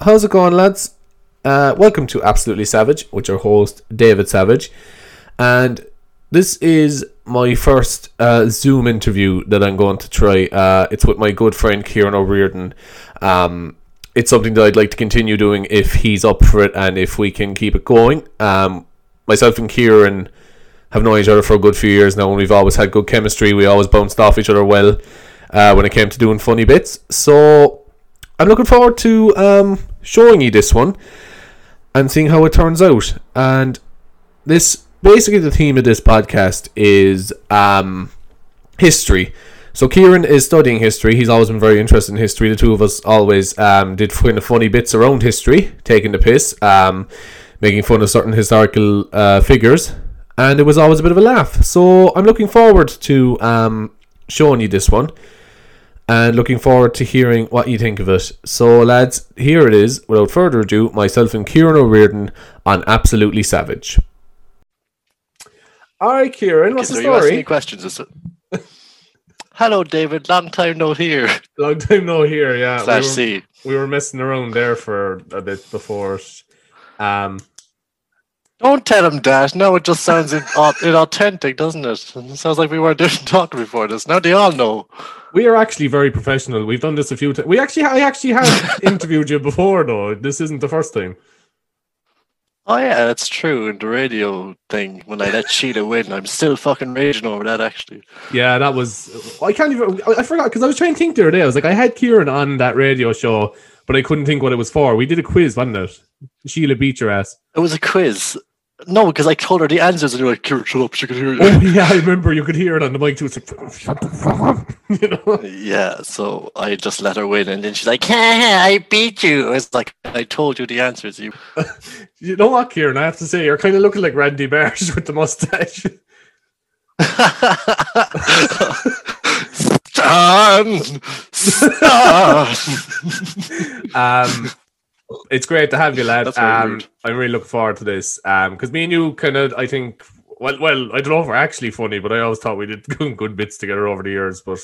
How's it going, lads? Uh, welcome to Absolutely Savage with your host, David Savage. And this is my first uh, Zoom interview that I'm going to try. Uh, it's with my good friend Kieran O'Riordan. Um, it's something that I'd like to continue doing if he's up for it and if we can keep it going. Um, myself and Kieran have known each other for a good few years now, and we've always had good chemistry. We always bounced off each other well uh, when it came to doing funny bits. So I'm looking forward to um, showing you this one and seeing how it turns out. And this basically the theme of this podcast is um, history. So Kieran is studying history. He's always been very interested in history. The two of us always um, did kind of funny bits around history, taking the piss, um, making fun of certain historical uh, figures, and it was always a bit of a laugh. So I'm looking forward to um, showing you this one, and looking forward to hearing what you think of it. So lads, here it is. Without further ado, myself and Kieran O'Riordan on Absolutely Savage. All right, Kieran, what's Okay, the so you story? any questions? Is it? Hello, David. Long time no hear. Long time no here. Yeah, Slash we were, C. we were messing around there for a bit before. Um, Don't tell him Dash. No, it just sounds in- au- inauthentic, doesn't it? It sounds like we weren't doing talking before this. Now they all know. we are actually very professional. We've done this a few times. We actually, I actually have interviewed you before, though. This isn't the first time. Oh yeah, that's true. In the radio thing, when I let Sheila win, I'm still fucking raging over that. Actually, Yeah, that was. I can't even. I I forgot because I was trying to think the other day. I was like, I had Kieran on that radio show, but I couldn't think what it was for. We did a quiz, wasn't it? Sheila beat your ass. it was a quiz. No, because I told her the answers, and you were like, "Kieran, shut up, she can hear you." Oh yeah, I remember. You could hear it on the mic too. It's like, shut the fuck up, you know. Yeah, so I just let her win, and then she's like, "Ha, I beat you." It's like I told you the answers. You You know what, Kieran? I have to say, you're kind of looking like Randy Marsh with the mustache. Stand! Stand! um, it's great to have you, lad. That's Um. I'm really looking forward to this. Um, because me and you kind of, I think, well, well, I don't know if we're actually funny, but I always thought we did good, good bits together over the years. But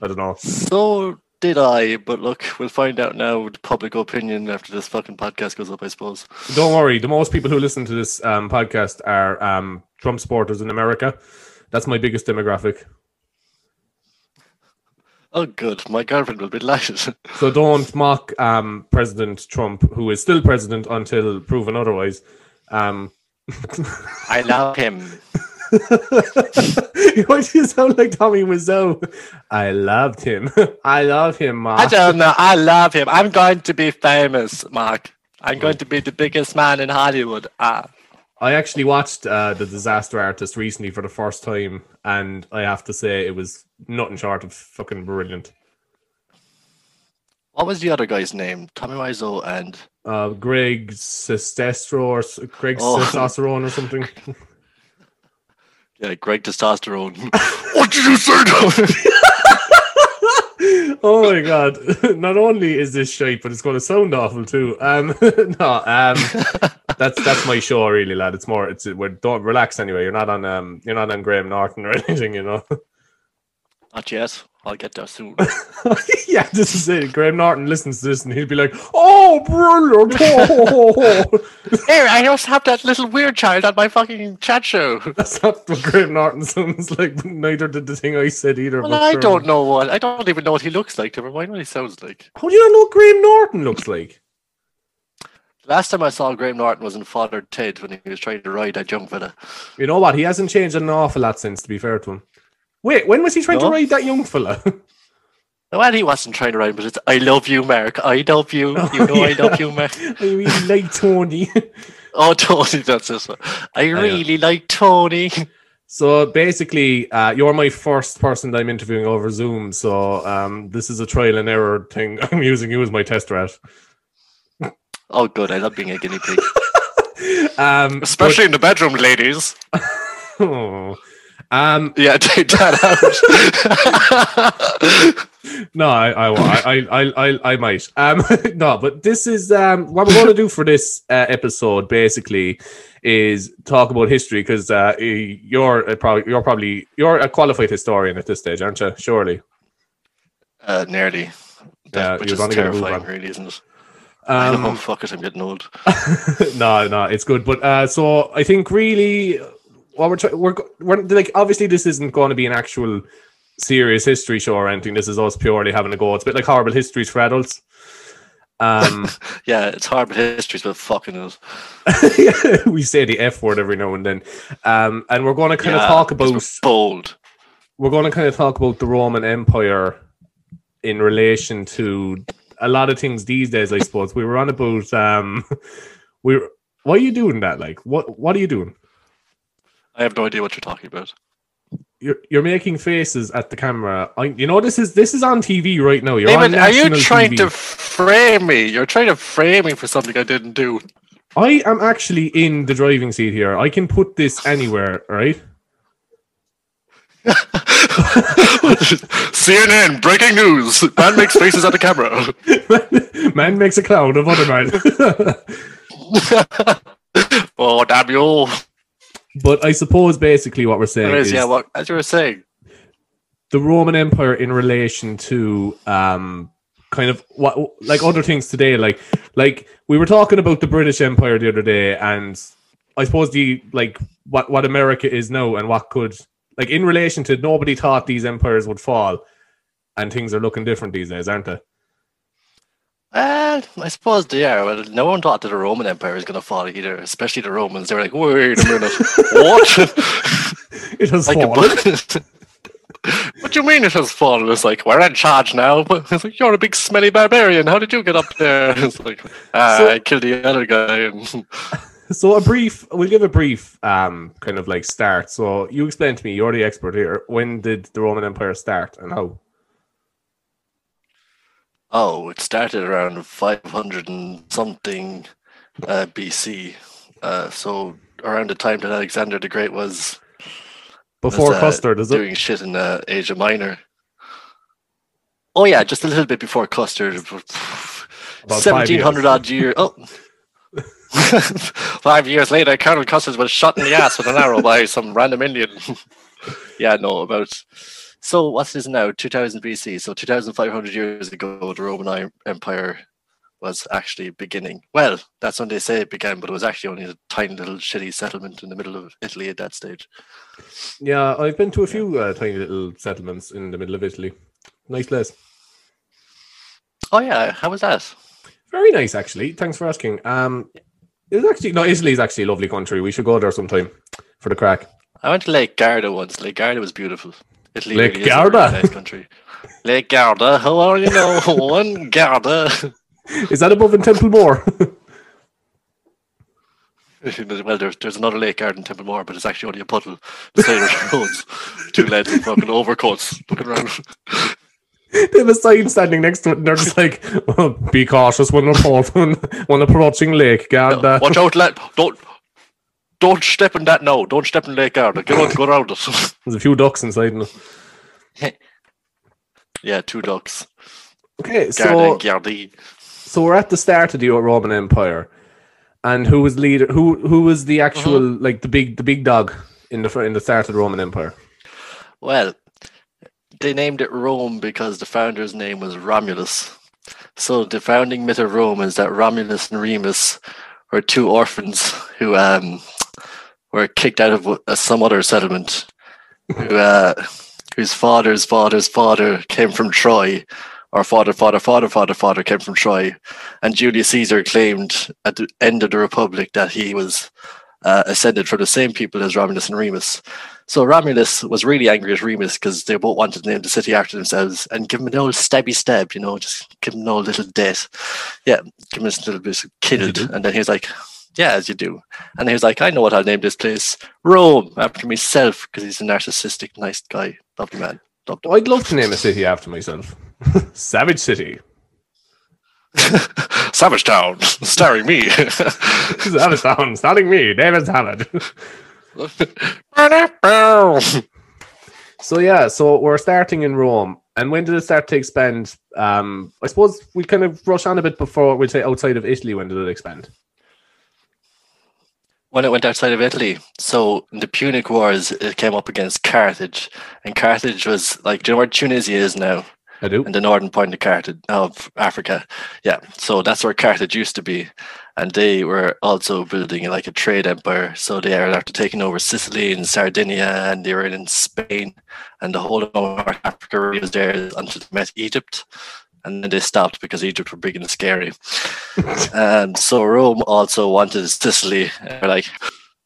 I don't know. so did I, but look, we'll find out now with public opinion after this fucking podcast goes up, I suppose. Don't worry. The most people who listen to this um podcast are um Trump supporters in America. That's my biggest demographic. Oh, good. My girlfriend will be delighted. So don't mock um President Trump, who is still president until proven otherwise. Um. I love him. Why do you sound like Tommy Wiseau? I loved him. I love him, Ma. I don't know. I love him. I'm going to be famous, Mark. I'm going to be the biggest man in Hollywood. Ah. I actually watched uh, the Disaster Artist recently for the first time, and I have to say it was nothing short of fucking brilliant. What was the other guy's name? Tommy Wiseau and Uh, Greg Sestestro or Greg Oh. Testosterone or something. yeah, Greg Testosterone. what did you say? Oh my god! Not only is this shape, but it's going to sound awful too. Um, no, um, that's that's my show, really, lad. It's more. It's we're don't relax anyway. You're not on um, you're not on Graham Norton or anything, you know. Not yet. I'll get there soon. yeah, this is it. Graham Norton listens to this and he'll be like, "Oh, brilliant!" Oh. Here, I just have that little weird child on my fucking chat show. That's not what Graham Norton sounds like. Neither did the thing I said either. Well, I sure. don't know what. I don't even know what he looks like. Never mind what he sounds like. How do you not know what Graham Norton looks like? Last time I saw Graham Norton was in Father Ted when he was trying to ride that young fella. You know what? He hasn't changed an awful lot since. To be fair to him. Wait, when was he trying to ride that young fella? Well, he wasn't trying to ride, but it's I love you, Mark. I love you. You know I love you, Mark. I really like Tony. Oh, Tony, that's it. I know. really like Tony. so basically, uh, you're my first person that I'm interviewing over Zoom. So um, this is a trial and error thing. I'm using you as my test rat. Oh, good. I love being a guinea pig, Um, especially in the bedroom, ladies. oh. um, Yeah, take that out. no, I, I, I, I, I, I might. Um, no, but this is um, what we're going to do for this uh, episode. Basically, is talk about history because uh, you're a probably you're probably you're a qualified historian at this stage, aren't you? Surely. uh, nearly. Yeah, which is gonna get a move terrifying, really, isn't it? Um, fuck it, I'm getting old. no, no, it's good. But uh, so I think really, what we're trying, we're, we're like, obviously, this isn't going to be an actual serious history show or anything. This is us purely having a go. It's a bit like horrible histories for adults. Um, Yeah, it's hard, but history's fucking us. we say the F word every now and then. Um, and we're going to kind Yeah, of talk 'cause we're about bold. we're going to kind of talk about the Roman Empire in relation to a lot of things these days. I suppose we were on about um, we. were- Why are you doing that? Like, what? What are you doing? I have no idea what you're talking about. You're you're making faces at the camera. I, you know this is this is on TV right now. You're on David, are you trying TV. to frame me? You're trying to frame me for something I didn't do. I am actually in the driving seat here. I can put this anywhere, right? CNN breaking news: Man makes faces at the camera. man makes a clown of other man. oh damn you! but I suppose basically what we're saying Anyways, is yeah, what as you were saying. the Roman Empire in relation to um kind of what like other things today like like we were talking about the British Empire the other day and I suppose the like what what America is now and what could like in relation to nobody thought these empires would fall and things are looking different these days aren't they Well, I suppose they are. Well, no one thought that the Roman Empire was going to fall either, especially the Romans. They were like, "Wait a minute, what?" it has like, fallen what do you mean it has fallen? It's like we're in charge now. But it's like you're a big smelly barbarian. How did you get up there? It's like ah, So- I killed the other guy. And so a brief we'll give a brief um kind of like start so you explain to me you're the expert here when did the Roman Empire start and how oh, it started around 500 and something uh, BC. Uh, so around the time that Alexander the Great was before was, uh, custard is it doing shit in uh, Asia Minor. Oh yeah, just a little bit before five Seventeen hundred years. odd year. Oh. Five years later, Colonel Custard was shot in the ass with an arrow by some random Indian. yeah, no, about. So what's this now? 2000 BC. So 2,500 years ago, the Roman Empire was actually beginning. Well, that's when they say it began, but it was actually only a tiny little shitty settlement in the middle of Italy at that stage. Yeah, I've been to a few uh, tiny little settlements in the middle of Italy. Nice place. Oh yeah, how was that? Very nice, actually. Thanks for asking. Um, it's actually no, Italy is actually a lovely country. We should go there sometime for the crack. I went to Lake Garda once. Lake Garda was beautiful. Italy Lake really is a really Garda? nice country. Lake Garda, how are you know? One Garda. Is that above in Templemore? well, there's, there's another Lake Garda in Templemore, but it's actually only a puddle. The side of the roads. Two lads in fucking overcoats looking around. They have a sign standing next to it, and they're just like, oh, "Be cautious when approaching when approaching Lake Garda." Uh, watch out, lad. Don't don't step in that now. Don't step in Lake Garda. Get on, go around it. There's a few ducks inside. it. yeah, two ducks. Okay, so and Gardaí. so we're at the start of the Roman Empire, and who was leader? Who who was the uh-huh. actual like the big the big dog in the in the start of the Roman Empire? Well, they named it Rome because the founder's name was Romulus. So the founding myth of Rome is that Romulus and Remus were two orphans who um, were kicked out of uh, some other settlement, who, uh, whose father's father's father came from Troy, or father, father, father, father, father came from Troy, and Julius Caesar claimed at the end of the Republic that he was uh, ascended from the same people as Romulus and Remus. So Romulus was really angry at Remus because they both wanted to name the city after themselves and give him an old stabby stab, you know, just give him an old little death. Yeah, give him a little bit of killed. And then he was like, yeah, as you do. And he was like, I know what I'll name this place. Rome, after myself, because he's a narcissistic, nice guy. Lovely man. Loved him. I'd love to name a city after myself. Savage City. Savage Town, starring me. Savage Town, starting me, David Salad. So yeah, so we're starting in Rome, and when did it start to expand? Um, I suppose we kind of rush on a bit before we say outside of Italy. When did it expand? when it went outside of Italy. So in the Punic Wars, it came up against Carthage, and Carthage was like, do you know where Tunisia is now? I do. in the northern point of Carthage of Africa. Yeah, so that's where Carthage used to be, and they were also building like a trade empire. So they are after taking over Sicily and Sardinia, and they were in Spain, and the whole of North Africa was there until they met Egypt, and then they stopped because Egypt were big and scary. and so Rome also wanted Sicily. Like,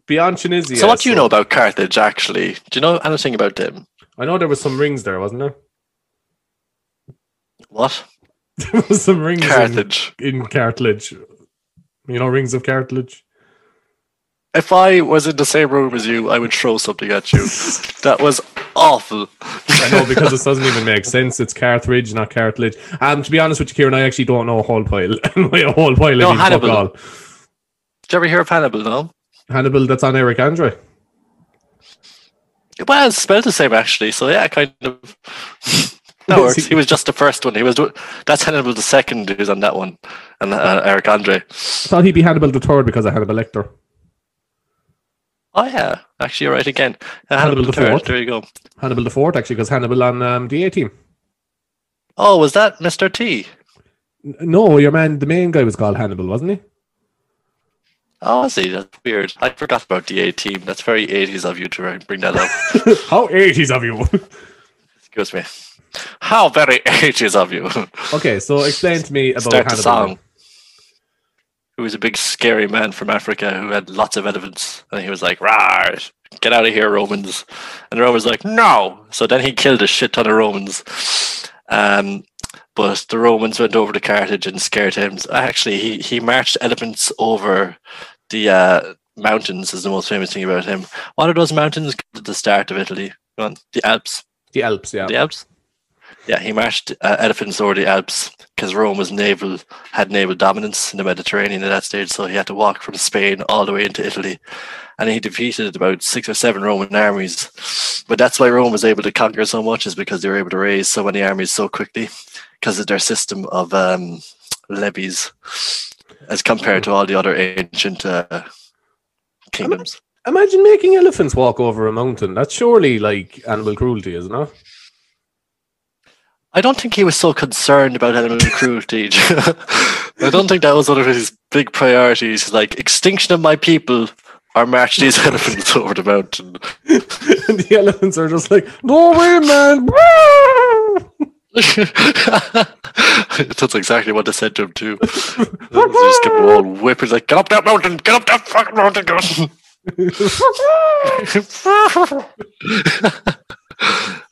Beyond Tunisia. so what do you know about Carthage? Actually, do you know anything about them? I know there was some rings there, wasn't there? What There was some rings in, Carthage? in cartilage. You know, rings of cartilage. If I was in the same room as you, I would throw something at you. that was awful. I know because this doesn't even make sense. It's cartridge, not cartilage. Um, to be honest with you, Kieran, I actually don't know a whole pile. a whole pile. No, I mean, fuck Hannibal. all. Did you ever hear of Hannibal? No. Hannibal, that's on Eric Andre. Well, it's spelled the same actually. So yeah, kind of. That works. he- was just the first one. He was. That's Hannibal the second who's on that one, and uh, Eric Andre. I thought he'd be Hannibal the third because of Hannibal Lecter. Oh yeah, actually, you're right again. Uh, Hannibal Hannibal, the third. fourth. There you go. Hannibal the fourth, actually, because Hannibal on um, the A team. Oh, was that Mr. T? N- No, your man, the main guy was called Hannibal, wasn't he? Oh, I see. That's weird. I forgot about the A team. That's very 80s of you to bring that up. How 80s of you. Excuse me. How very 80s of you. okay, so explain to me about Start Hannibal. song. Who was a big scary man from Africa who had lots of elephants. And he was like, Rawr, get out of here, Romans. And the Romans were like, no. So then he killed a shit ton of Romans. Um, but the Romans went over to Carthage and scared him. Actually, he, he marched elephants over the uh, mountains, is the most famous thing about him. What are those mountains at the start of Italy? The Alps. The Alps, yeah. The Alps. Yeah, he marched uh, elephants over the Alps because Rome was naval had naval dominance in the Mediterranean at that stage, so he had to walk from Spain all the way into Italy, and he defeated about six or seven Roman armies. But that's why Rome was able to conquer so much is because they were able to raise so many armies so quickly because of their system of um, levies, as compared to all the other ancient uh, kingdoms. Imagine making elephants walk over a mountain. That's surely like animal cruelty, isn't it? I don't think he was so concerned about animal cruelty. I don't think that was one of his big priorities. Like extinction of my people, or march these elephants over the mountain. and the elephants are just like, no way, man. That's exactly what they said to him too. They just kept all whipping like, "Get up that mountain! Get up that fucking mountain!" go."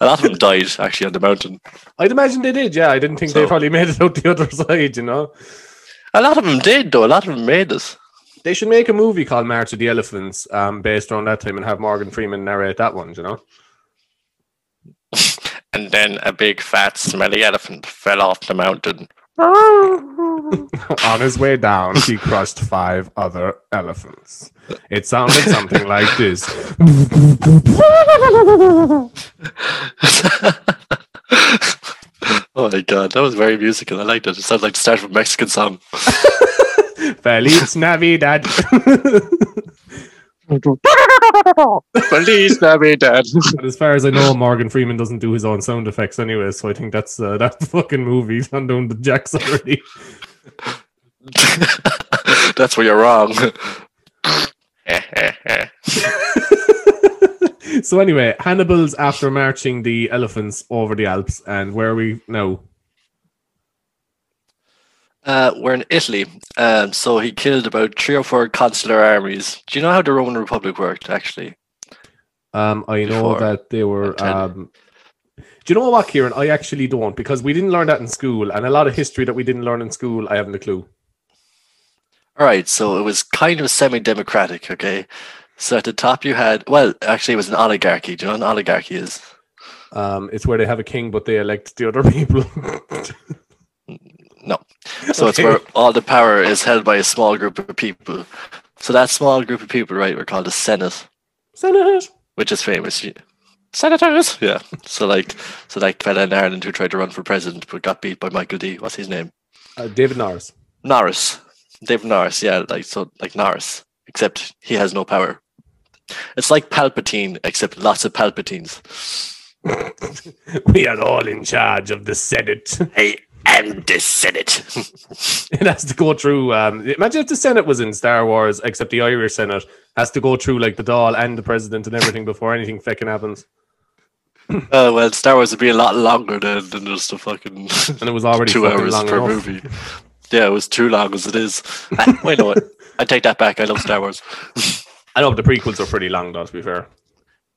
A lot of them died actually on the mountain. I'd imagine they did, yeah. I didn't think they probably made it out the other side, you know? A lot of them did though. A lot of them made it. They should make a movie called March of the Elephants um, based around that time and have Morgan Freeman narrate that one, you know? And then a big fat smelly elephant fell off the mountain. On his way down, he crushed five other elephants. It sounded something like this. oh my god, that was very musical. I liked it. It sounded like the start of a Mexican song. Feliz Navidad. Feliz Navidad. But as far as I know, Morgan Freeman doesn't do his own sound effects anyway, so I think that's uh, that fucking movie on down the jacks already. That's where you're wrong. so anyway, Hannibal's after marching the elephants over the Alps, and where are we now? Uh, we're in Italy. Um, so he killed about three or four consular armies. Do you know how the Roman Republic worked, actually? Um, I know Before. that they were. Um, do you know what, Kieran? I actually don't because we didn't learn that in school, and a lot of history that we didn't learn in school, I haven't a clue. All right, so it was kind of semi-democratic, okay? So at the top you had, well, actually it was an oligarchy. Do you know what an oligarchy is? Um, it's where they have a king, but they elect the other people. No. So it's where all the power is held by a small group of people. So that small group of people, right, were called the Senate, Senate. which is famous. Senators. Yeah. So like, so like fella in Ireland who tried to run for president but got beat by Michael D. What's his name? Uh, David Norris. Norris. David Norris. Yeah, like so, like Norris, except he has no power. It's like Palpatine, except lots of Palpatines. we are all in charge of the Senate. I am the Senate. it has to go through. Um, imagine if the Senate was in Star Wars, except the Irish Senate has to go through like the Dáil and the president and everything before anything fucking happens. Uh, well, Star Wars would be a lot longer than, than just a fucking And it was already two hours long per enough. movie. Yeah, it was too long as it is. Wait, no? I take that back. I love Star Wars. I know the prequels are pretty long, though. To be fair,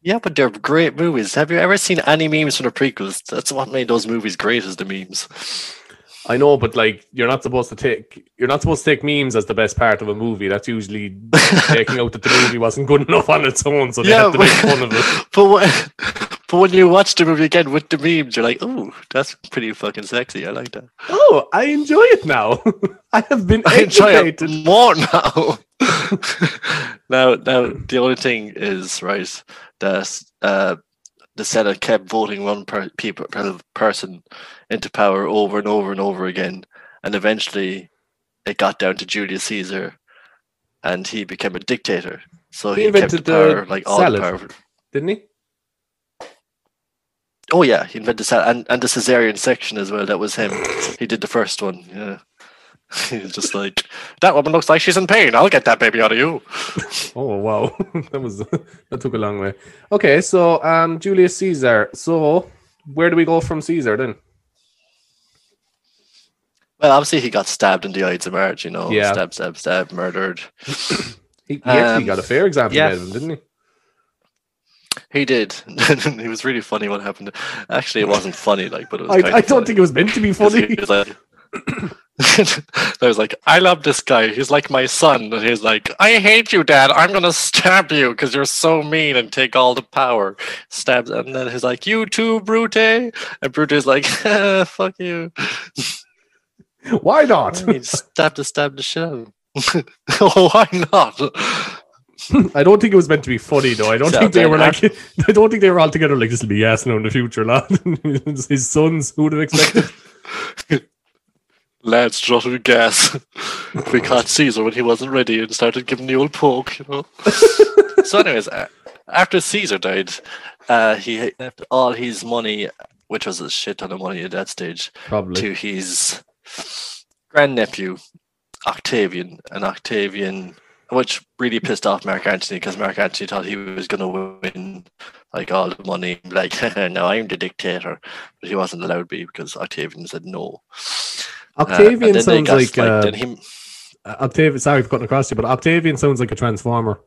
Yeah, but they're great movies. Have you ever seen any memes from the prequels? That's what made those movies great, is the memes. I know, but like you're not supposed to take you're not supposed to take memes as the best part of a movie. That's usually taking out that the movie wasn't good enough on its own, so they Yeah, have to but- make fun of it. But when, but when you watch the movie again with the memes, you're like, oh, that's pretty fucking sexy. I like that. Oh, I enjoy it now. I have been I enjoy educated. it more now. now, now the only thing is right that uh, the Senate kept voting one per- people, per- person into power over and over and over again, and eventually it got down to Julius Caesar, and he became a dictator. So He he, kept the invented the power, like all salad. the power. Didn't he? Oh yeah, he invented that, and and the cesarean section as well. That was him. He did the first one. Yeah. He was just like, that woman looks like she's in pain. I'll get that baby out of you. Oh wow, that was that took a long way. Okay, so um, Julius Caesar. So where do we go from Caesar then? Well, obviously he got stabbed in the Ides of March, you know. Yeah. Stab, stab, stab, murdered. He, he actually Um, got a fair example yeah. of him, didn't he? He did. it was really funny what happened. Actually, it wasn't funny, like, but it was I, kind I of don't funny. think it was meant to be 'Cause he funny. was like, I was like, I love this guy. He's like my son. And he's like, I hate you, Dad. I'm gonna stab you because you're so mean and take all the power. Stabs, and then he's like, You too, Brute. And Brute is like, Fuck you. Why not? he stab the stab the shit out of him. oh, why not? I don't think it was meant to be funny though. I don't So think they were like. I don't think they were all together like this will be yes now in the future, lad. His sons, who would have expected? Lads trotted gas. we caught Caesar when he wasn't ready and started giving the old poke, you know. so, anyways, after Caesar died, uh, he left all his money, which was a shit ton of money at that stage, Probably. to his grandnephew, Octavian. And Octavian, which really pissed off Mark Antony because Mark Antony thought he was going to win like all the money. Like, no, I'm the dictator. But he wasn't allowed to be because Octavian said no. Uh, and Octavian then they sounds like, uh, then him. Octavian. Sorry for cutting across you, but Octavian sounds like a transformer.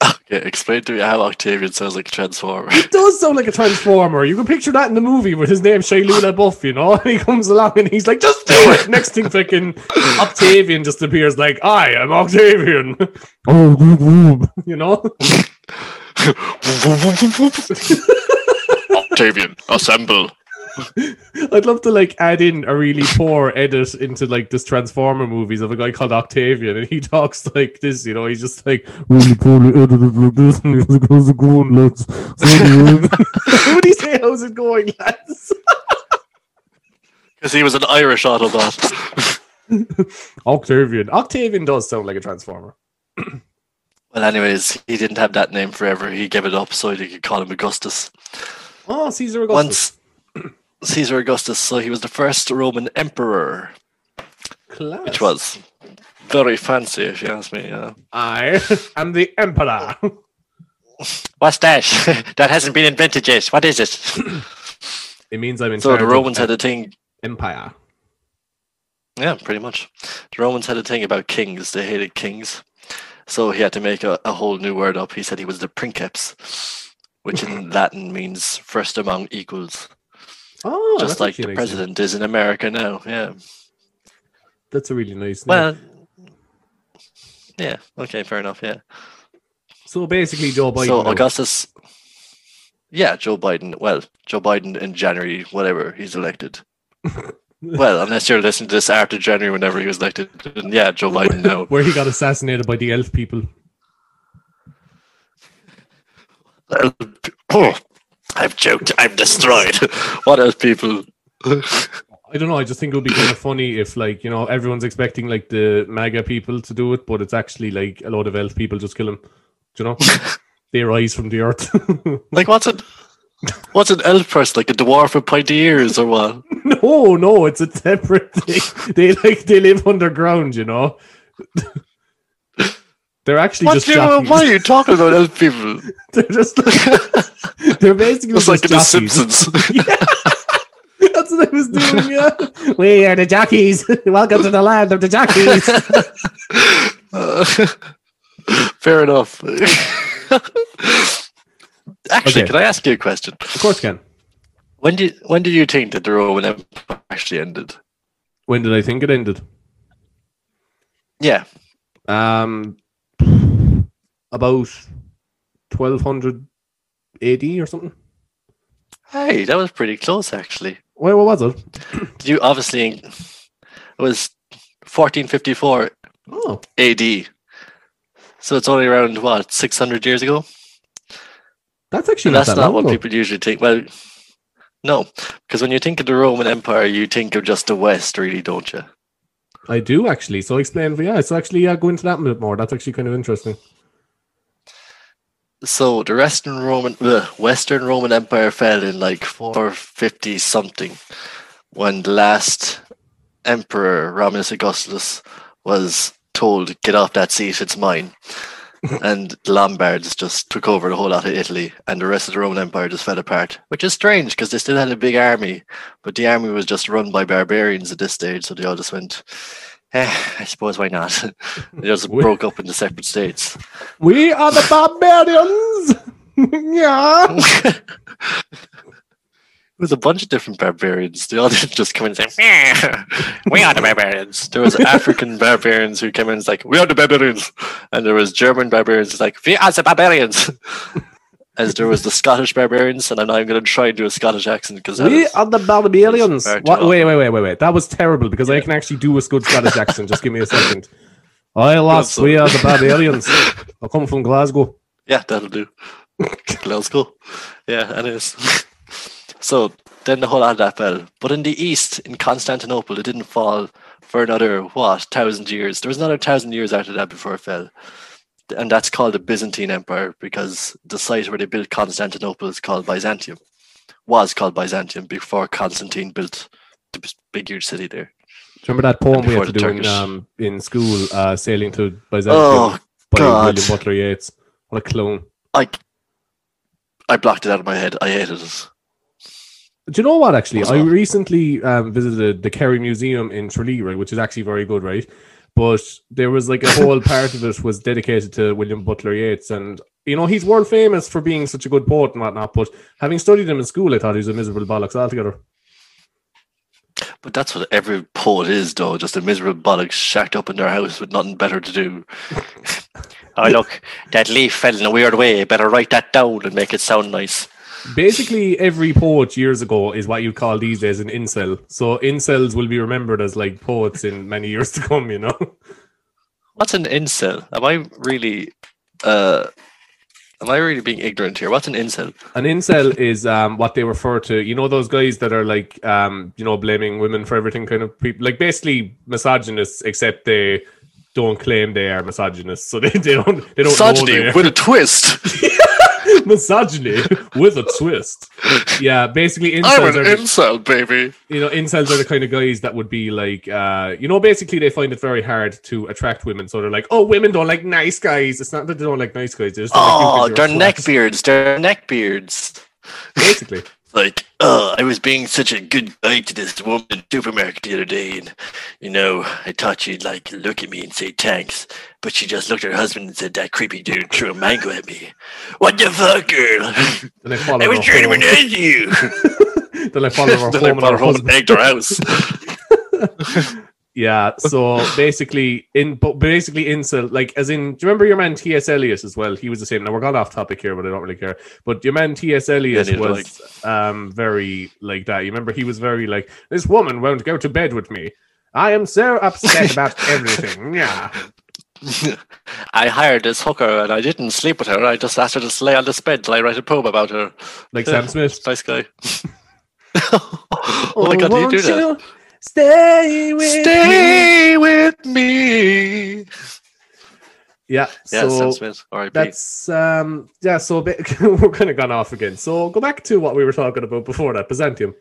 Okay, explain to me how Octavian sounds like a transformer. It does sound like a transformer. You can picture that in the movie with his name Shia LaBeouf, you know. And he comes along and he's like, "Just do it." Next thing, fucking Octavian just appears like, "I am Octavian." Oh, you know. Octavian, assemble. I'd love to like add in a really poor edit into like this Transformer movies of a guy called Octavian, and he talks like this. You know, he's just like really poorly edited like this, and he's like, "How's it going, lads?" What would he say? How's it going, lads? Because he was an Irish Autobot. Octavian. Octavian does sound like a Transformer. well, anyways, he didn't have that name forever. He gave it up so they could call him Augustus. Oh, Caesar Augustus. Once Caesar Augustus, so he was the first Roman emperor, Class. which was very fancy, if you ask me. Yeah. I am the Emperor. What's that? that hasn't been invented yet. What is it? It means I'm in so the Romans had a thing empire. Yeah, pretty much. The Romans had a thing about kings. They hated kings. So he had to make a, a whole new word up. He said he was the princeps, which in Latin means first among equals. Oh, just like the a nice name. president is in America now. Yeah. That's a really nice name. Well, yeah. Okay, fair enough. Yeah. so basically, Joe Biden. so. Augustus. Yeah, Joe Biden. Well, Joe Biden in January, whatever, he's elected. well, unless you're listening to this after January, whenever he was elected. then yeah, Joe Biden now. where he got assassinated by the elf people. Oh, I've joked. I'm destroyed. what else, people? I don't know. I just think it would be kind of funny if, like, you know, everyone's expecting like the MAGA people to do it, but it's actually like a lot of elf people just kill him. Do you know? They rise from the earth. Like what's it? What's an elf person? Like a dwarf with pointy ears or what? no, no, it's a separate thing. They like they live underground, you know. They're actually What just you, jockeys. why are you talking about elf people? They're just they're basically It's just like in The jockeys. Simpsons. That's what I was doing. Yeah, we are the jockeys. Welcome to the land of the jockeys. Uh, fair enough. Actually, Okay. can I ask you a question? of course, can. When did when did you think that the Roman Empire actually ended? When did I think it ended? Yeah, Um, about twelve hundred AD or something. hey, that was pretty close actually. Wait, what was it? You obviously it was 1454 Oh, AD, so it's only around what 600 years ago. that's actually not that's that not what ago. people usually think. Well, no, because when you think of the Roman Empire, you think of just the West, really, don't you? I do actually. So explain. Yeah, so actually, yeah, go into that a bit more. That's actually kind of interesting. So the Western Roman, the Western Roman Empire fell in like 450 something, when the last emperor Romulus Augustus was told, "Get off that seat, it's mine." and the Lombards just took over the whole lot of Italy, and the rest of the Roman Empire just fell apart. Which is strange because they still had a big army, but the army was just run by barbarians at this stage, so they all just went. Eh, I suppose why not? they just broke up into separate states. We are the barbarians. yeah. There was a bunch of different barbarians. They all didn't just come in and say, "We are the barbarians." There was African barbarians who came in and was like, "We are the barbarians," and there was German barbarians who's like, "We are the barbarians." As there was the Scottish barbarians, and I'm not even going to try and do a Scottish accent because We are the barbarians. What, wait, wait, wait, wait, wait. That was terrible because I can actually do a good Scottish accent. Just give me a second. I lads, so- we are the barbarians. I come from Glasgow. yeah, that'll do. Let's. Yeah, anyways. so then the whole of that fell. But in the east, in Constantinople, it didn't fall for another, what, thousand years. There was another thousand years after that before it fell. And that's called the Byzantine Empire because the site where they built Constantinople is called Byzantium. Was called Byzantium before Constantine built the big huge city there. Remember that poem we had to do in, um, in school, uh, Sailing to Byzantium Oh, by God. William Butler Yeats? What a clone. I I blocked it out of my head. I hated it. Do you know what? Actually, What's I recently um, visited the Kerry Museum in Tralee, right, which is actually very good, right? But there was like a whole part of it was dedicated to William Butler Yeats, and you know he's world famous for being such a good poet and whatnot. But having studied him in school, I thought he was a miserable bollocks altogether. But that's what every poet is, though, just a miserable bollocks shacked up in their house with nothing better to do. oh, look, that leaf fell in a weird way. Better write that down and make it sound nice. Basically, every poet years ago is what you'd call these days an incel. So incels will be remembered as like poets in many years to come. You know. What's an incel? Am I really, uh, am I really being ignorant here? What's an incel? An incel is um, what they refer to. You know those guys that are like, um, you know, blaming women for everything, kind of people, like basically misogynists, except they don't claim they are misogynists, so they, they don't they don't Misogyny they with a twist. misogyny with a twist. Yeah, basically incels I'm an are the, incel, baby. you know incels are the kind of guys that would be like, uh, you know, basically they find it very hard to attract women, so they're like, oh, women don't like nice guys. It's not that they don't like nice guys; they just don't like you 'cause Oh, you're they're neckbeards. They're neckbeards. Basically, like, oh, I was being such a good guy to this woman in the supermarket the other day, and you know, I thought she'd like look at me and say thanks, but she just looked at her husband and said, "That creepy dude threw a mango at me." What the fuck, girl? then I follow I was trying to home. manage you. then I follow her then I home and brought her home and egged her house. Yeah, so basically, in but basically, incel like as in, do you remember your man T. S. Eliot as well? He was the same. Now we're gone off topic here, but I don't really care. But your man T. S. Eliot was um very like that. You remember he was very like this woman won't go to bed with me. I am so upset about everything. Yeah, I hired this hooker and I didn't sleep with her. I just asked her to lay on this bed till I write a poem about her. like Sam Smith. Nice guy. oh my god, did you do that? Stay with me. Stay with me. Yeah, Yeah, so Sam Smith. R.I.P. that's um yeah. So a bit, we're kind of gone off again. So go back to what we were talking about before that Byzantium.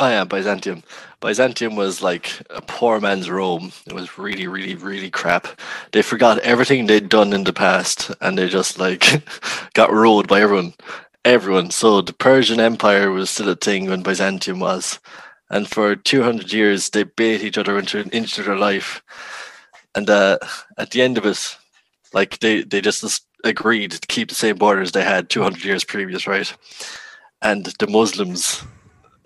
Oh yeah, Byzantium. Byzantium was like a poor man's Rome. It was really, really, really crap. They forgot everything they'd done in the past, and they just like got ruled by everyone. Everyone. So the Persian Empire was still a thing when Byzantium was, and for two hundred years they bait each other into into their life. And uh, at the end of it, like they they just agreed to keep the same borders they had two hundred years previous, right? And the Muslims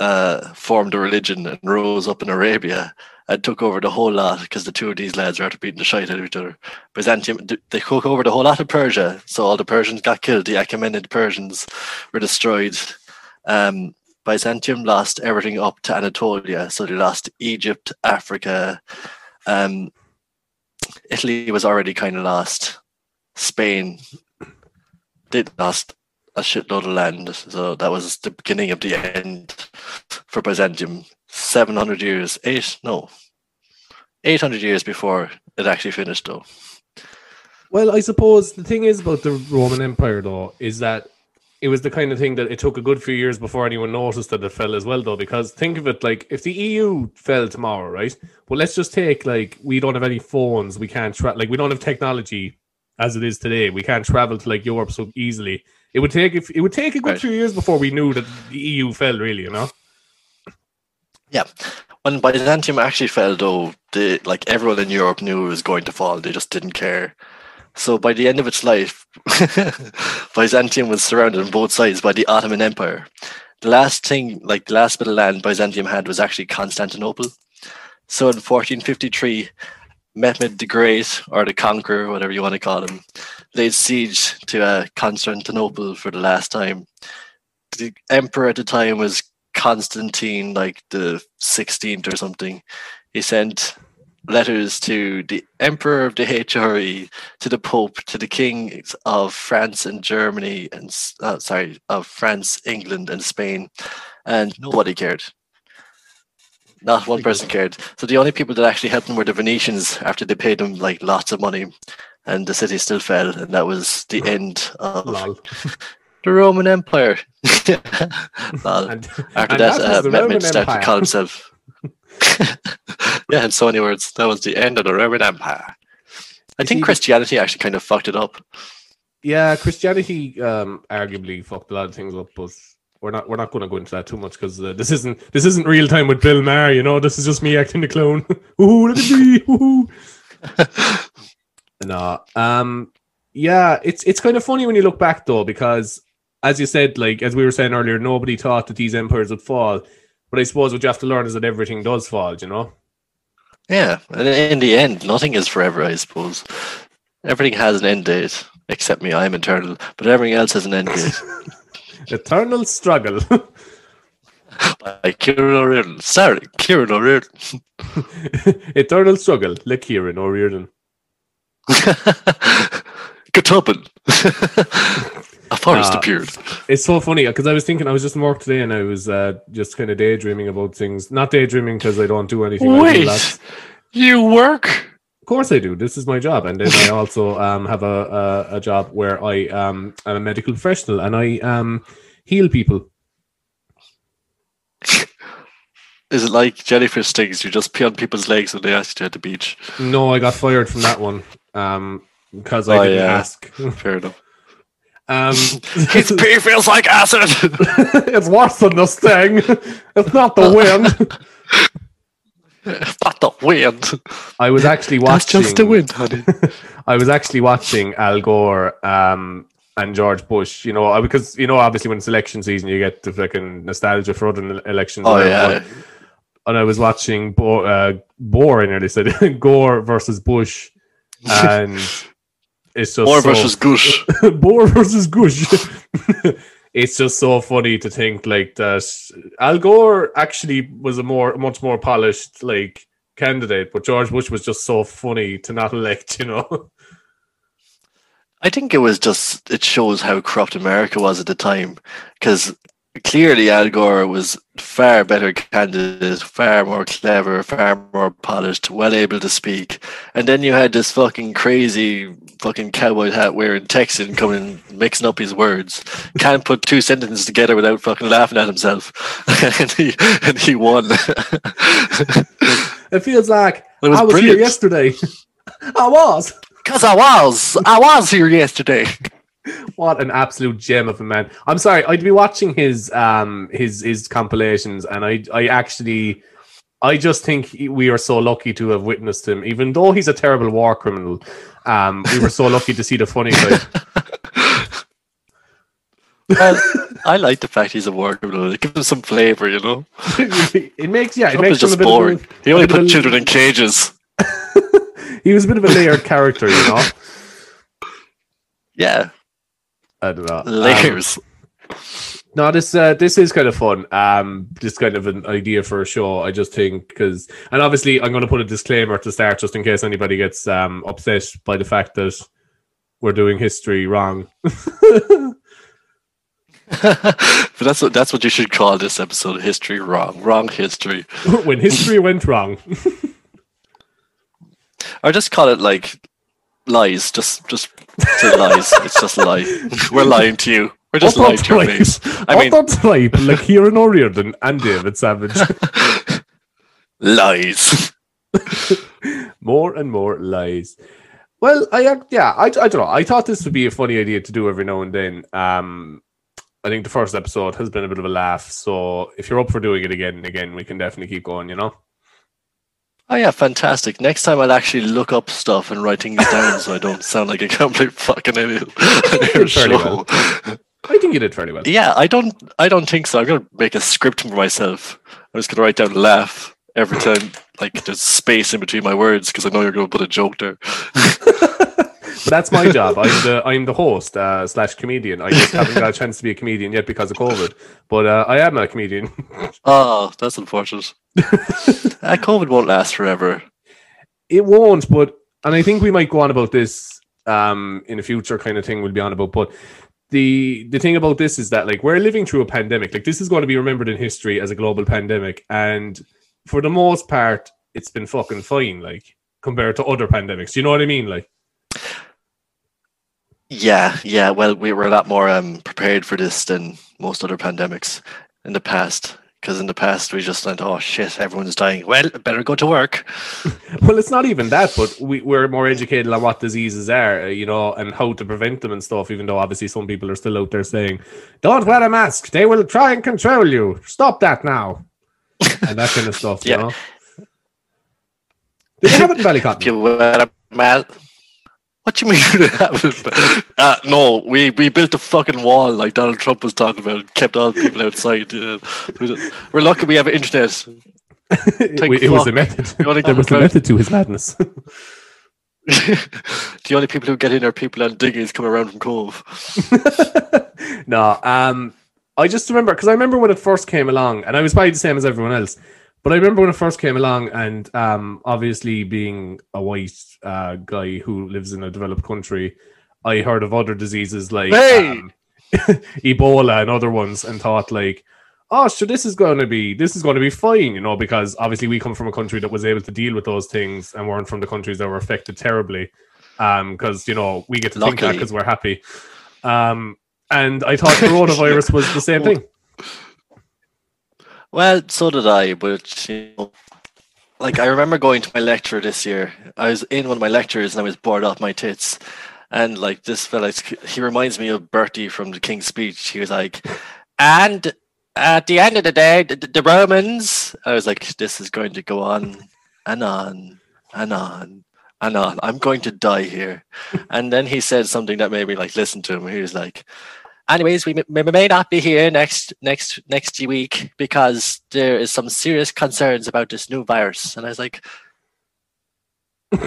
uh, formed a religion and rose up in Arabia and took over the whole lot because the two of these lads were after beating the shite out of each other. Byzantium, they took over the whole lot of Persia, so all the Persians got killed. The Achaemenid Persians were destroyed. Um, Byzantium lost everything up to Anatolia, so they lost Egypt, Africa. Um, Italy was already kind of lost. Spain did lost a shitload of land, so that was the beginning of the end for Byzantium. Seven hundred years, eight no, eight hundred years before it actually finished, though. Well, I suppose the thing is about the Roman Empire, though, is that it was the kind of thing that it took a good few years before anyone noticed that it fell as well, though. Because think of it like if the EU fell tomorrow, right? Well, let's just take like we don't have any phones, we can't tra- like we don't have technology as it is today. We can't travel to like Europe so easily. It would take if it would take a good Right. few years before we knew that the EU fell, really. You know? Yeah, when Byzantium actually fell, though, the like everyone in Europe knew it was going to fall. They just didn't care. So by the end of its life, Byzantium was surrounded on both sides by the Ottoman Empire. The last thing, like the last bit of land Byzantium had, was actually Constantinople. So in 1453, Mehmed the Great, or the Conqueror, whatever you want to call him, laid siege to uh, Constantinople for the last time. The emperor at the time was Constantine, like the 16th or something. He sent letters to the emperor of the HRE, to the Pope, to the kings of France and Germany, and uh, sorry, of France, England, and Spain, and nobody cared. Not one person cared. So the only people that actually helped them were the Venetians after they paid them like lots of money, and the city still fell, and that was the end of. the Roman Empire. And, After that, uh, Mehmed started to call himself. yeah, in so many words, that was the end of the Roman Empire. I think Christianity actually kind of fucked it up. Yeah, Christianity um, arguably fucked a lot of things up, but we're not we're not going to go into that too much because uh, this isn't this isn't real time with Bill Maher. You know, this is just me acting the clown. Ooh, look at me! Ooh. no, um, yeah, it's it's kind of funny when you look back though, because as you said, like as we were saying earlier, nobody thought that these empires would fall. But I suppose what you have to learn is that everything does fall. You know. Yeah, and in the end, nothing is forever, I suppose. Everything has an end date, except me, I'm eternal, but everything else has an end date. Eternal struggle. By Kieran O'Riordan. Sorry, Kieran O'Riordan. Eternal struggle, like Kieran O'Riordan. Gutubin. A forest Ah. appeared. It's so funny because I was thinking I was just in work today and I was uh, just kind of daydreaming about things. Not daydreaming because I don't do anything. Wait, you work? Of course I do. This is my job, and then I also um, have a, a a job where I um am a medical professional and I um heal people. Is it like jellyfish stings? You just pee on people's legs when they ask you at the beach. No, I got fired from that one um because I Oh, didn't yeah. ask. Fair enough. Um, His pee feels like acid. it's worse than the sting. It's not the wind. It's not the wind. I was actually watching. That's just the wind, honey. I was actually watching Al Gore um, and George Bush. You know, because you know, obviously, when it's election season, you get the fucking nostalgia for other ele- elections. Oh yeah. but- And I was watching Bo- uh, Bohr, and they said Gore versus Bush, and it's just Or so- versus Gush. Bohr versus Bush. it's just so funny to think like that. Al Gore actually was a more, much more polished like candidate, but George Bush was just so funny to not elect. You know. I think it was just it shows how corrupt America was at the time because clearly Al Gore was far better candidate, far more clever, far more polished, well able to speak. And then you had this fucking crazy fucking cowboy hat wearing Texan coming mixing up his words. Can't put two sentences together without fucking laughing at himself. and he and he won. it feels like It was I was brilliant. here yesterday. I was. Cause I was. I was here yesterday. What an absolute gem of a man! I'm sorry, I'd be watching his um his his compilations, and I I actually I just think we are so lucky to have witnessed him, even though he's a terrible war criminal. Um, we were so lucky to see the funny side. Well, I like the fact he's a war criminal. It gives him some flavor, you know. it makes yeah, it Trump makes a just bit boring. Of He only a put children in cages. he was a bit of a layered character, you know. Yeah, I don't know. Um, layers. No, this uh, this is kind of fun. Um, this kind of an idea for a show. I just think because, and obviously, I'm going to put a disclaimer to start, just in case anybody gets um upset by the fact that we're doing history wrong. but that's what that's what you should call this episode: history wrong, wrong history, when history went wrong. or just call it like lies. Just just say lies. It's just a lie. We're lying to you. We're just lying to your face. I mean, that type, like Kieran O'Riordan and David Savage. lies. more and more lies. Well, I yeah, I, I don't know. I thought this would be a funny idea to do every now and then. Um, I think the first episode has been a bit of a laugh. So if you're up for doing it again and again, we can definitely keep going. You know. Oh yeah, fantastic. Next time I'll actually look up stuff and write things down so I don't sound like a complete fucking idiot. on your Fairly well. I think you did fairly well. Yeah, I don't I don't think so. I'm gonna make a script for myself. I'm just gonna write down laugh every time like there's space in between my words because I know you're gonna put a joke there. But that's my job. I'm the I'm the host uh, slash comedian. I just haven't got a chance to be a comedian yet because of COVID. But uh, I am a comedian. Oh, that's unfortunate. uh, COVID won't last forever. it won't, but and I think we might go on about this um in a future kind of thing we'll be on about. But the the thing about this is that like we're living through a pandemic. Like this is going to be remembered in history as a global pandemic, and for the most part, it's been fucking fine. Like compared to other pandemics, you know what I mean? Like Yeah, yeah. Well, we were a lot more um, prepared for this than most other pandemics in the past. Because in the past we just went, oh shit, everyone's dying. Well, better go to work. well, it's not even that, but we, we're more educated on what diseases are, uh, you know, and how to prevent them and stuff. Even though obviously some people are still out there saying, "Don't wear a mask; they will try and control you. Stop that now," and that kind of stuff. Yeah. You know. Did they have it in If you wear a mask. What do you mean? uh, no, we, we built a fucking wall like Donald Trump was talking about, and kept all the people outside. Uh, we're lucky we have internet. it, it was a method. There was a method to his madness. the only people who get in are people on dinghies coming around from Cobh. no, um, I just remember because I remember when it first came along, and I was probably the same as everyone else. But I remember when it first came along, and um, obviously being a white uh, guy who lives in a developed country, I heard of other diseases like Hey! um, Ebola and other ones, and thought like, "Oh, so this is going to be this is going to be fine," you know, because obviously we come from a country that was able to deal with those things, and weren't from the countries that were affected terribly. Um, because you know we get to think that because we're happy. Um, and I thought coronavirus was the same thing. Well, so did I, but you know, like I remember going to my lecture this year. I was in one of my lectures and I was bored off my tits. And like this fella, he reminds me of Bertie from the King's Speech. He was like, and at the end of the day, the, the Romans. I was like, this is going to go on and on and on and on. I'm going to die here. and then he said something that made me like listen to him. He was like, anyways, we may, may not be here next next next week because there is some serious concerns about this new virus. And I was like,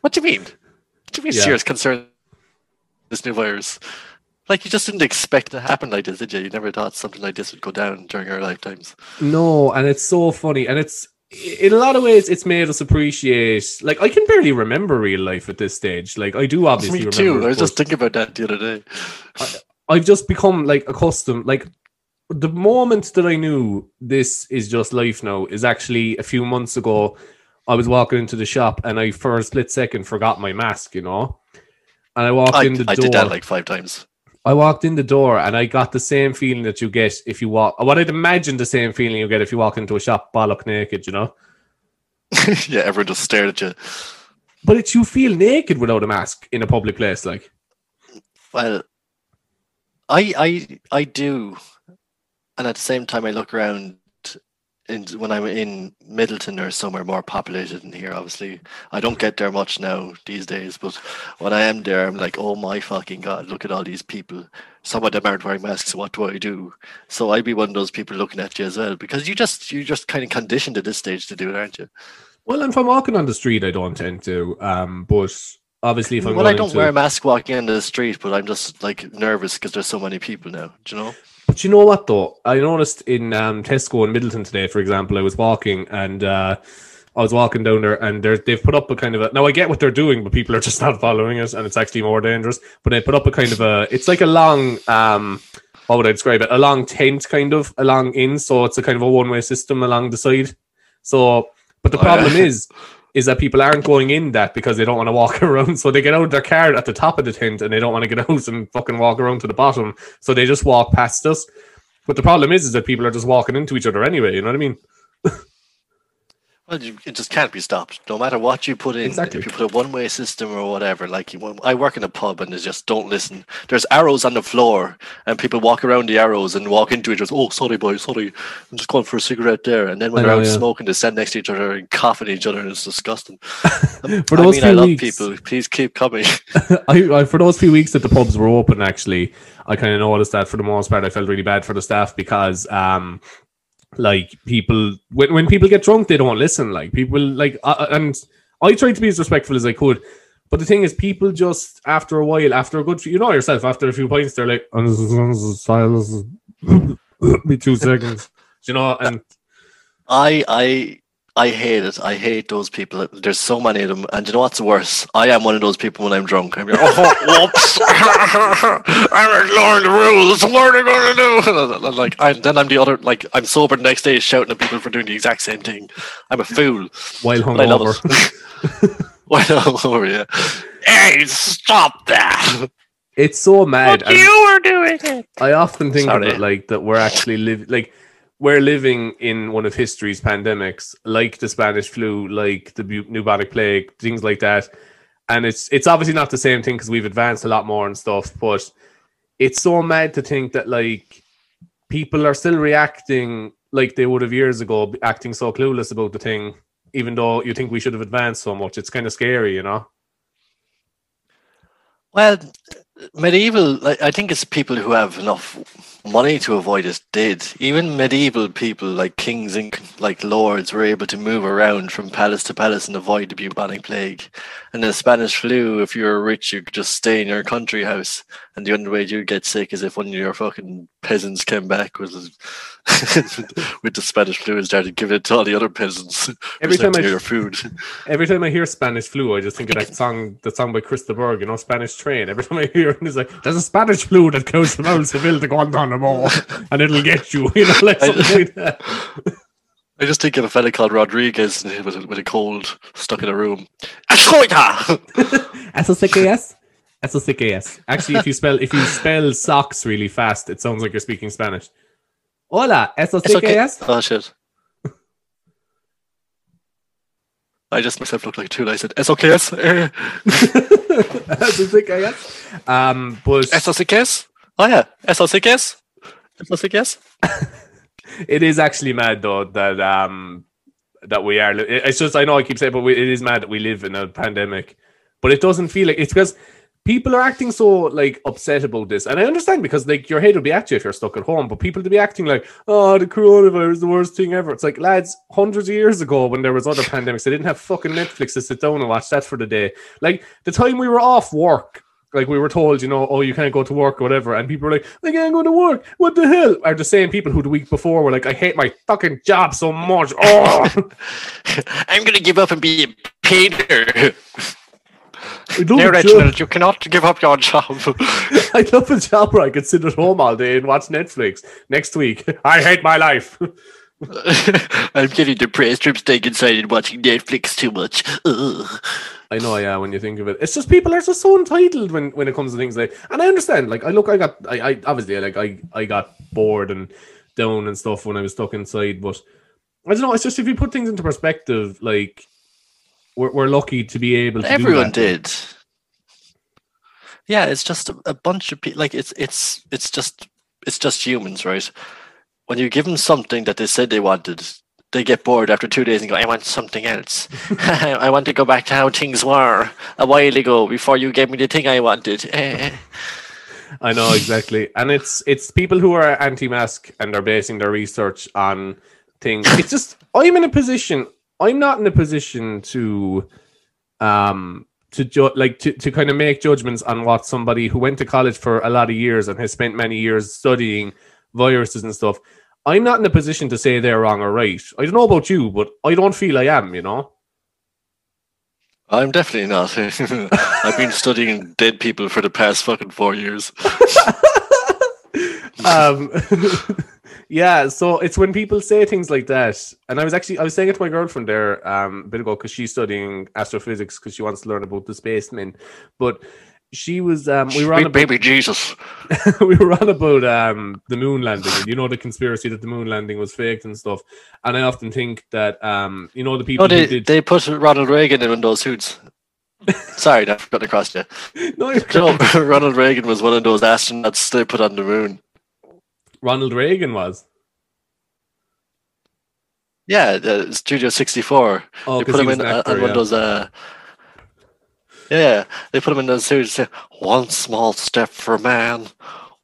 what do you mean? What do you mean Yeah. serious concern? This new virus. Like you just didn't expect it to happen like this, did you? You never thought something like this would go down during our lifetimes. No, and it's so funny, and it's in a lot of ways it's made us appreciate. Like I can barely remember real life at this stage. Like I do obviously Me remember. too. I was just thinking about that the other day. I've just become like accustomed. Like the moment that I knew this is just life now is actually a few months ago. I was walking into the shop and I, for a split second, forgot my mask. You know, and I walked I, in the I door. did that like five times. I walked in the door and I got the same feeling that you get if you walk. What I'd imagine the same feeling you get if you walk into a shop bollock naked. You know, yeah, everyone just stared at you. but it's you feel naked without a mask in a public place. Like, Well, I I I do, and at the same time, I look around. In, when I'm in Midleton or somewhere more populated than here, obviously, I don't get there much now these days. But when I am there, I'm like, oh my fucking god, look at all these people. Some of them aren't wearing masks. What do I do? So I'd be one of those people looking at you as well because you just you just kind of conditioned at this stage to do it, aren't you? well, if I'm walking on the street, I don't tend to. Um, but obviously, if I'm well, I don't to, wear a mask walking in the street, but I'm just like nervous because there's so many people now. Do you know? But you know what though? I noticed in um, Tesco in Midleton today, for example, I was walking and uh, I was walking down there, and they're, they've put up a kind of a. Now I get what they're doing, but people are just not following it, and it's actually more dangerous. But they put up a kind of a. It's like a long. Um, what would I describe it? A long tent, kind of along in, so it's a kind of a one way system along the side. So, but the Oh, yeah. problem is, is that people aren't going in that because they don't want to walk around. So they get out of their car at the top of the tent and they don't want to get out and fucking walk around to the bottom. So they just walk past us. But the problem is, is that people are just walking into each other anyway. You know what I mean? Well, you, it just can't be stopped. No matter what you put in, Exactly. if you put a one-way system or whatever, like you, I work in a pub and there's just don't listen. There's arrows on the floor, and people walk around the arrows and walk into each other. Oh, sorry, boy, sorry, I'm just going for a cigarette there. And then when I they're know, out yeah. smoking, they stand next to each other and cough at each other, and it's disgusting. For I those mean, I few love weeks- people. Please keep coming. I, I for those few weeks that the pubs were open, actually, I kind of noticed that for the most part, I felt really bad for the staff because, um, like people when when people get drunk, they don't listen. Like people like, uh, and I tried to be as respectful as I could. But the thing is, people just after a while, after a good, you know yourself, after a few pints, they're like, silence, be two seconds, you know, and I I I hate it. I hate those people. There's so many of them, and you know what's worse? I am one of those people when I'm drunk. I'm like, oh, whoops! I'm ignoring the rules. What are you gonna do? And like, I, then I'm the other. Like, I'm sober the next day, shouting at people for doing the exact same thing. I'm a fool. while But I love hungover. it. Why not? Oh yeah. Hey, stop that! It's so mad. and- you were doing it. I often think Sorry. of it like that we're actually living like we're living in one of history's pandemics, like the Spanish flu, like the bu- bubonic plague, things like that. And it's it's obviously not the same thing because we've advanced a lot more and stuff, but it's so mad to think that like people are still reacting like they would have years ago, acting so clueless about the thing, even though you think we should have advanced so much. It's kind of scary, you know. Well, medieval, I think it's people who have enough money to avoid it did. Even medieval people, like kings and like lords, were able to move around from palace to palace and avoid the bubonic plague. And the Spanish flu, if you were rich, you could just stay in your country house. And the only way you'd get sick is if one of your fucking peasants came back with with the Spanish flu and started giving it to all the other peasants. Every time I your food. Every time I hear Spanish flu, I just think of that song, the song by Chris de Burgh, you know, Spanish Train. Every time I hear it, it's like, there's a Spanish flu that goes from El Seville to Guantanamo, and it'll get you, you know, like something like that. I just think of a fella called Rodriguez with a, with a cold stuck in a room. Escoita! S-O-C-K-S? S-O-C-K-S. Actually, if you spell if you spell socks really fast, it sounds like you're speaking Spanish. Hola, S-O-C-K-S? Oh shit. I just myself looked like a tool. I said SOKS. S-O-C-K-S? Um, but SOCKS? Oh yeah. SOCKS? SOCKS? it is actually mad though that um that we are. It's just I know I keep saying, but we, it is mad that we live in a pandemic. But it doesn't feel like it's because people are acting so like upset about this, and I understand because like your head will be at you if you're stuck at home. But people to be acting like, oh, the coronavirus is the worst thing ever. It's like lads, hundreds of years ago when there was other pandemics, they didn't have fucking Netflix to sit down and watch that for the day. Like the time we were off work. Like we were told, you know, oh, you can't go to work or whatever, and people were like, "I can't go to work. What the hell?" Are the same people who the week before were like, "I hate my fucking job so much." Oh, I'm gonna give up and be a painter. Dear. Reginald, you cannot give up your job. I'd love a job where I could sit at home all day and watch Netflix. Next week, I hate my life. I'm getting depressed from staying inside and watching Netflix too much. Ugh. I know, yeah. When you think of it, it's just people are just so entitled when when it comes to things like. And I understand. Like, I look, I got, I, I obviously, like, I, I got bored and down and stuff when I was stuck inside. But I don't know. It's just if you put things into perspective, like, we're we're lucky to be able. to do Everyone did. Yeah, it's just a, a bunch of people. Like it's it's it's just it's just humans, right? When you give them something that they said they wanted, they get bored after two days and go, "I want something else. I want to go back to how things were a while ago before you gave me the thing I wanted." I know exactly, and it's it's people who are anti-mask and are basing their research on things. It's just I'm in a position. I'm not in a position to, um, to ju- like to to kind of make judgments on what somebody who went to college for a lot of years and has spent many years studying viruses and stuff. I'm not in a position to say they're wrong or right. I don't know about you, but I don't feel I am. You know. I'm definitely not. I've been studying dead people for the past fucking four years. um yeah so it's when people say things like that and i was actually i was saying it to my girlfriend there um a bit ago because she's studying astrophysics because she wants to learn about the spacemen but she was um we were on about, baby Jesus. we were on about um the moon landing and you know the conspiracy that the moon landing was faked and stuff and i often think that um you know the people No, they, did they put Ronald Reagan in one of those suits. Sorry, I forgot across you. no, you're No. Ronald Reagan was one of those astronauts they put on the moon. Ronald reagan was Yeah, the Studio 64. oh they put him in uh, actor, on one yeah. of those. Uh, yeah, they put him in those suits. Say, one small step for man,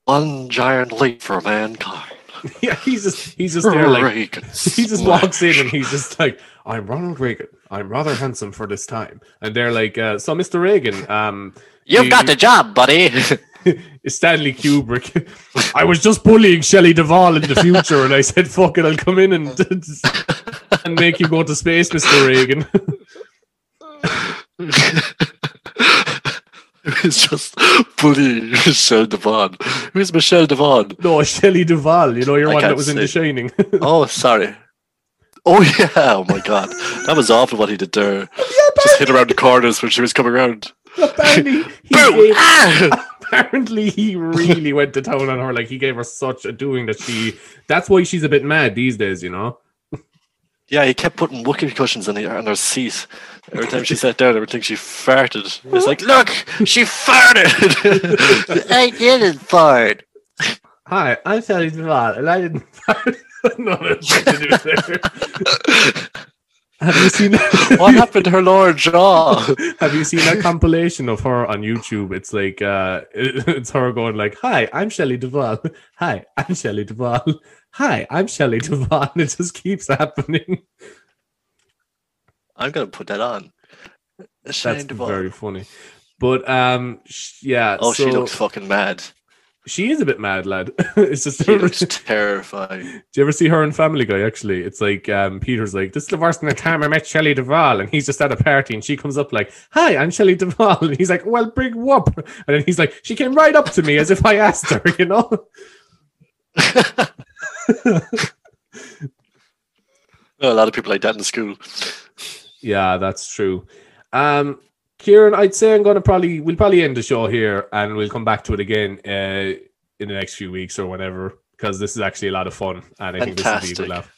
one giant leap for mankind. yeah he's just he's just there like Reagan. he just walks in and he's just like, "I'm Ronald Reagan. I'm rather handsome for this time." And they're like, uh, "So, Mr. Reagan, um, You've you- got the job, buddy. is Stanley Kubrick. I was just bullying Shelley Duvall in the future, and I said, "Fuck it, I'll come in and and make you go to space, Mr. Reagan." it's just bullying Michelle Devon. Who's Michelle Devon? no, Shelley Duvall. You know, your I one that can't was in The. Shining. Oh, sorry. Oh yeah! Oh my god, that was awful what he did there. Just hit around the corners when she was coming around. apparently, he Boom! gave, Ah! Apparently he really went to town on her. Like he gave her such a doing that she. That's why she's a bit mad these days. You know. Yeah, he kept putting whoopee cushions on, the, on her seat. Every time she sat down, every time she farted. It's like, look, she farted. I didn't fart. Hi, I'm Sally Duvall, and I didn't. no, that's nothing to do there. Have you seen? What happened to her lower jaw? Have you seen that compilation of her on YouTube? It's like uh, it's her going like, "Hi, I'm Shelley Duvall. Hi, I'm Shelley Duvall. Hi, I'm Shelley Duvall." It just keeps happening. I'm gonna put that on. That's Shane Duvall. very funny. But um, sh- yeah. Oh, so she looks fucking mad. She is a bit mad, lad. it's just. She looks terrifying. Do you ever see her in Family Guy? Actually, it's like um, Peter's like, "This is the worst in the time I met Shelley Duvall," and he's just at a party, and she comes up like, "Hi, I'm Shelley Duvall," and he's like, "Well, big whoop," and then he's like, "She came right up to me as if I asked her," you know. A lot of people like that in school. Yeah, that's true. Um, Kieran, I'd say I'm gonna probably we'll probably end the show here, and we'll come back to it again uh, in the next few weeks or whenever, because this is actually a lot of fun, and I think this will be a good Fantastic. laugh.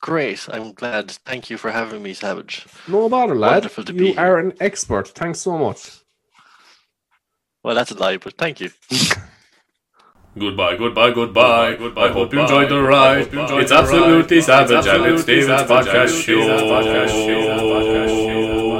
Great. I'm glad. Thank you for having me, Savage. No bother, lad. Wonderful to you be here. are an expert. Thanks so much. Well, that's a lie, but thank you. Goodbye, goodbye, goodbye, goodbye. I hope you enjoyed the ride. It's absolutely savage and it's David's podcast it's David's podcast show. show.